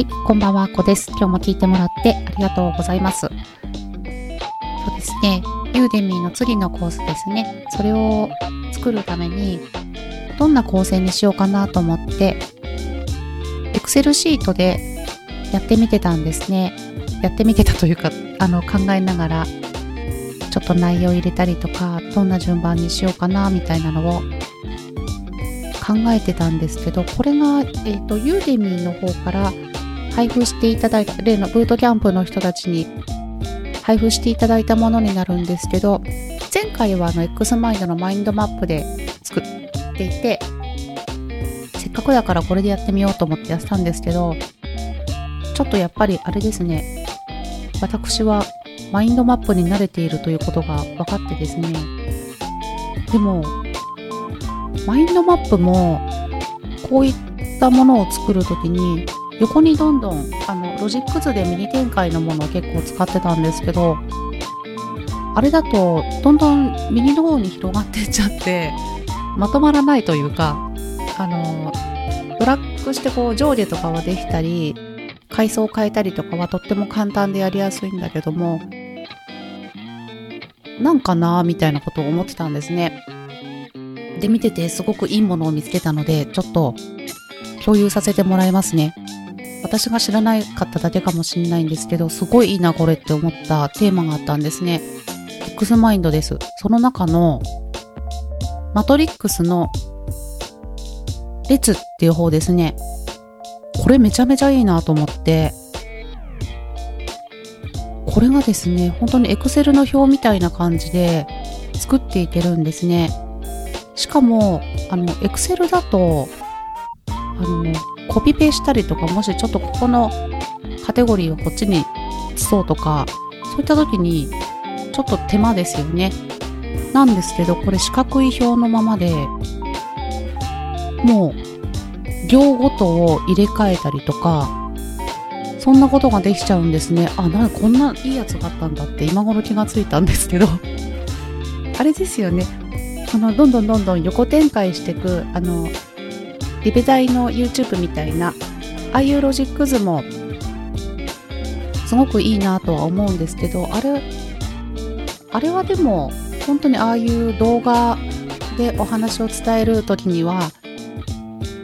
はい、こんばんは、こです。今日も聞いてもらってありがとうございます。そうですね、ユーデミーの次のコースですね。それを作るために、どんな構成にしようかなと思って、Excel シートでやってみてたんですね。やってみてたというか、あの、考えながら、ちょっと内容入れたりとか、どんな順番にしようかな、みたいなのを考えてたんですけど、これが、えっ、ー、と、ユーデミーの方から配布していただいた、例のブートキャンプの人たちに配布していただいたものになるんですけど、前回はあの X マインドのマインドマップで作っていて、せっかくだからこれでやってみようと思ってやったんですけど、ちょっとやっぱりあれですね、私はマインドマップに慣れているということが分かってですね、でも、マインドマップもこういったものを作るときに横にどんどんあのロジック図で右展開のものを結構使ってたんですけどあれだとどんどん右の方に広がっていっちゃってまとまらないというかあのドラッグしてこう上下とかはできたり階層を変えたりとかはとっても簡単でやりやすいんだけどもなんかなーみたいなことを思ってたんですね。で見ててすごくいいものを見つけたのでちょっと共有させてもらいますね。私が知らなかっただけかもしれないんですけど、すごいいいなこれって思ったテーマがあったんですね。X マインドです。その中の、マトリックスの列っていう方ですね。これめちゃめちゃいいなと思って、これがですね、本当に Excel の表みたいな感じで作っていけるんですね。しかも、あの、Excel だと、あの、コピペしたりとか、もしちょっとここのカテゴリーをこっちに移そうとか、そういった時にちょっと手間ですよね。なんですけど、これ四角い表のままで、もう行ごとを入れ替えたりとか、そんなことができちゃうんですね。あ、なんこんないいやつがあったんだって今頃気がついたんですけど。あれですよね。このどんどんどんどん横展開していく、あの、リベ大の YouTube みたいな、ああいうロジック図も、すごくいいなとは思うんですけど、あれ、あれはでも、本当にああいう動画でお話を伝える時には、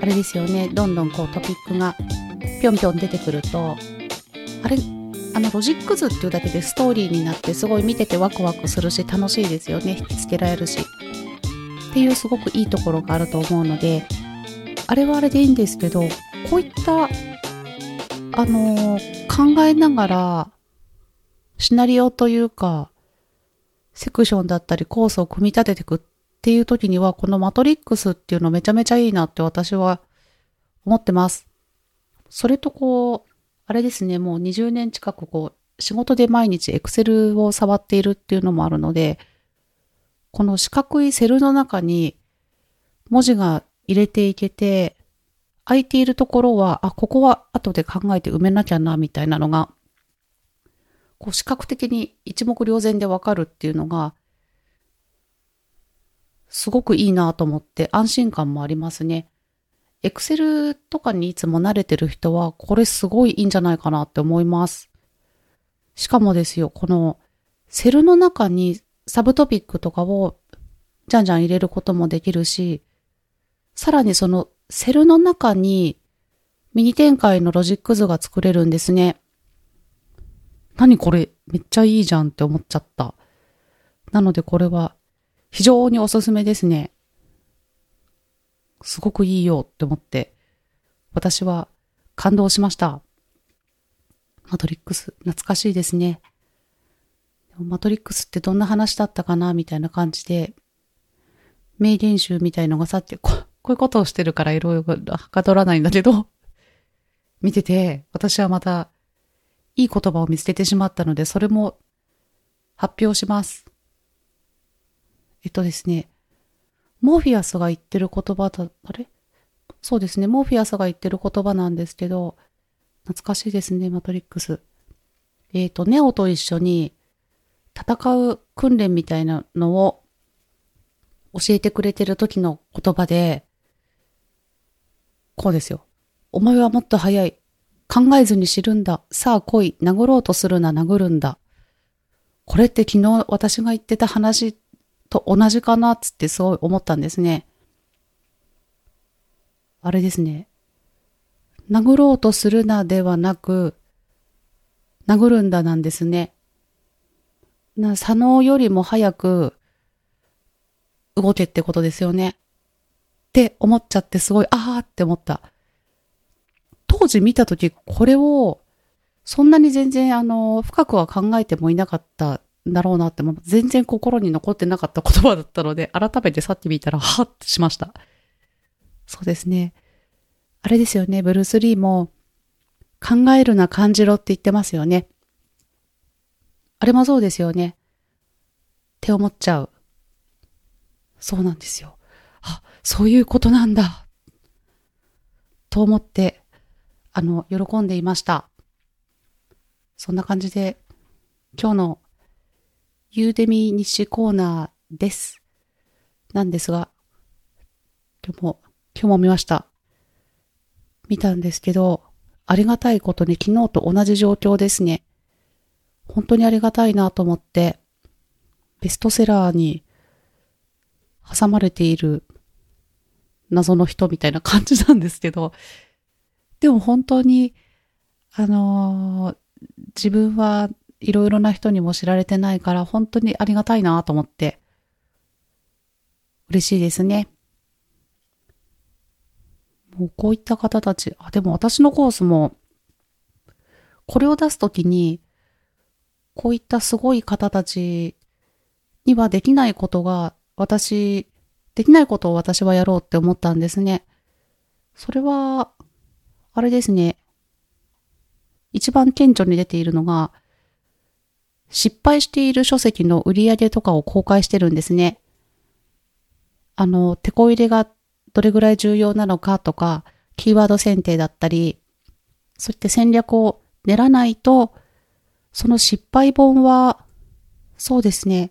あれですよね、どんどんこうトピックがぴょんぴょん出てくると、あれ、あのロジック図っていうだけでストーリーになってすごい見ててワクワクするし楽しいですよね。引きつけられるし。っていうすごくいいところがあると思うので、あれはあれでいいんですけど、こういった、あの、考えながら、シナリオというか、セクションだったりコースを組み立てていくっていう時には、このマトリックスっていうのめちゃめちゃいいなって私は思ってます。それとこう、あれですね、もう20年近くこう、仕事で毎日エクセルを触っているっていうのもあるので、この四角いセルの中に文字が入れていけて、空いているところは、あ、ここは後で考えて埋めなきゃな、みたいなのが、こう視覚的に一目瞭然でわかるっていうのが、すごくいいなと思って安心感もありますね。エクセルとかにいつも慣れてる人は、これすごいいいんじゃないかなって思います。しかもですよ、このセルの中にサブトピックとかをじゃんじゃん入れることもできるし、さらにそのセルの中にミニ展開のロジック図が作れるんですね。何これめっちゃいいじゃんって思っちゃった。なのでこれは非常におすすめですね。すごくいいよって思って、私は感動しました。マトリックス、懐かしいですね。マトリックスってどんな話だったかなみたいな感じで、名言集みたいのがさって、ここういうことをしてるからいろいろはかどらないんだけど、見てて、私はまた、いい言葉を見つけてしまったので、それも発表します。えっとですね、モーフィアスが言ってる言葉だ、あれ？そうですね、モーフィアスが言ってる言葉なんですけど、懐かしいですね、マトリックス。えっ、ー、と、ネオと一緒に戦う訓練みたいなのを教えてくれてる時の言葉で、こうですよ。お前はもっと早い。考えずに知るんだ。さあ来い。殴ろうとするな、殴るんだ。これって昨日私が言ってた話と同じかな？っつってすごい思ったんですね。あれですね。殴ろうとするなではなく、殴るんだなんですね。な、左脳よりも早く動けってことですよね。って思っちゃってすごい、あーって思った。当時見たとき、これを、そんなに全然、あの、深くは考えてもいなかっただろうなって、もう全然心に残ってなかった言葉だったので、改めてさっき見たら、はってしました。そうですね。あれですよね、ブルース・リーも、考えるな感じろって言ってますよね。あれもそうですよね。って思っちゃう。そうなんですよ。あ、そういうことなんだ。と思って、あの、喜んでいました。そんな感じで、今日のユーデミ日コーナーです。なんですが、今日も、今日も見ました。見たんですけど、ありがたいことに昨日と同じ状況ですね。本当にありがたいなと思って、ベストセラーに挟まれている謎の人みたいな感じなんですけど、でも本当に、あのー、自分はいろいろな人にも知られてないから本当にありがたいなと思って、嬉しいですね。もうこういった方たち、あ、でも私のコースも、これを出すときに、こういったすごい方たちにはできないことが、私、できないことを私はやろうって思ったんですね。それは、あれですね。一番顕著に出ているのが、失敗している書籍の売り上げとかを公開してるんですね。あの、手こ入れがどれぐらい重要なのかとか、キーワード選定だったり、そういった戦略を練らないと、その失敗本は、そうですね、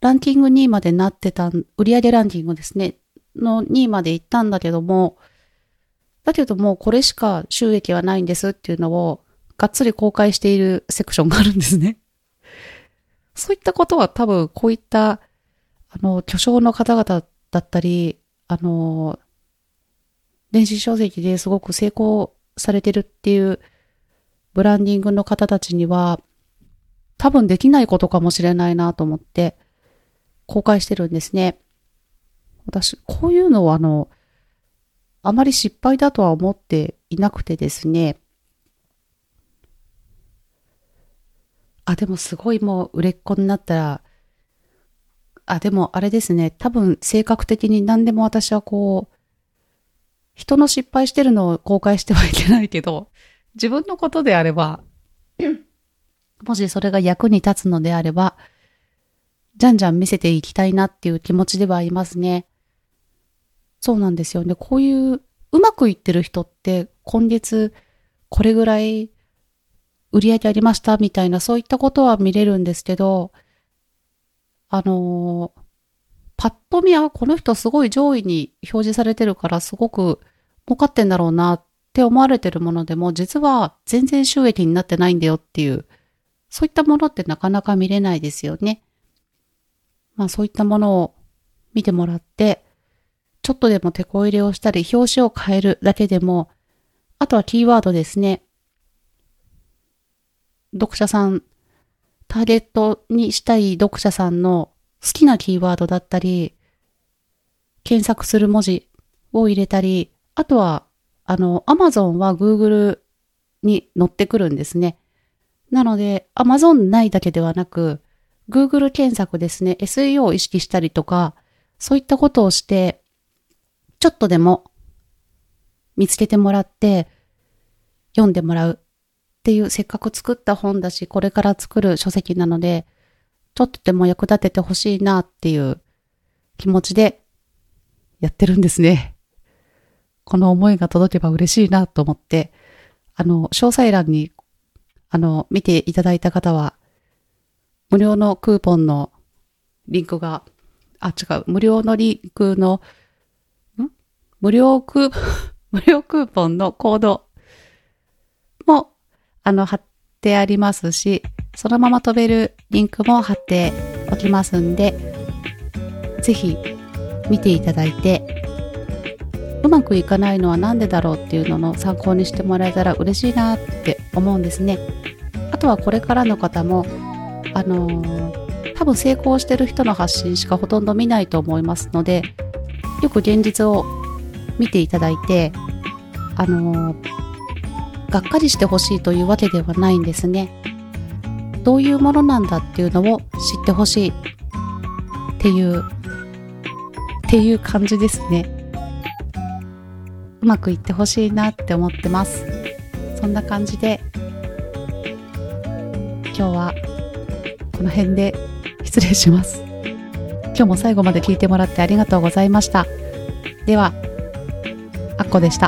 ランキング2位までなってた、売上ランキングですね、の2位まで行ったんだけども、だけどもうこれしか収益はないんですっていうのを、がっつり公開しているセクションがあるんですね。そういったことは多分こういった、あの、巨匠の方々だったり、あの、電子書籍ですごく成功されてるっていうブランディングの方たちには、多分できないことかもしれないなと思って公開してるんですね。私、こういうのはあの、あまり失敗だとは思っていなくてですね。あ、でもすごいもう売れっ子になったら、あ、でもあれですね。多分性格的に何でも私はこう、人の失敗してるのを公開してはいけないけど、自分のことであれば、もしそれが役に立つのであれば、じゃんじゃん見せていきたいなっていう気持ちではいますね。そうなんですよね。こういううまくいってる人って今月これぐらい売り上げありましたみたいなそういったことは見れるんですけど、あのー、パッと見はこの人すごい上位に表示されてるからすごく儲かってんだろうなって思われてるものでも実は全然収益になってないんだよっていう、そういったものってなかなか見れないですよね。まあそういったものを見てもらって、ちょっとでも手こ入れをしたり表紙を変えるだけでも、あとはキーワードですね。読者さんターゲットにしたい読者さんの好きなキーワードだったり、検索する文字を入れたり、あとは、あの、Amazon は Google に載ってくるんですね。なので、Amazon ないだけではなく、Google 検索ですね、SEO を意識したりとか、そういったことをして、ちょっとでも見つけてもらって、読んでもらうっていうせっかく作った本だし、これから作る書籍なので、ちょっとでも役立ててほしいなっていう気持ちでやってるんですね。この思いが届けば嬉しいなと思って、あの、詳細欄に、あの、見ていただいた方は、無料のクーポンのリンクが、あ、違う、無料のリンクの、ん？無料クー、無料クーポンのコードもあの、貼ってありますし、そのまま飛べるリンクも貼っておきますんで、ぜひ見ていただいて、うまくいかないのは何でだろうっていうのの参考にしてもらえたら嬉しいなって思うんですね。あとはこれからの方も、あのー、多分成功してる人の発信しかほとんど見ないと思いますので、よく現実を見ていただいて、あのー、がっかりしてほしいというわけではないんですね。どういうものなんだっていうのを知ってほしいっていう、っていう感じですね。うまくいってほしいなって思ってます。そんな感じで、今日はこの辺で失礼します。今日も最後まで聞いてもらってありがとうございました。では、あっこでした。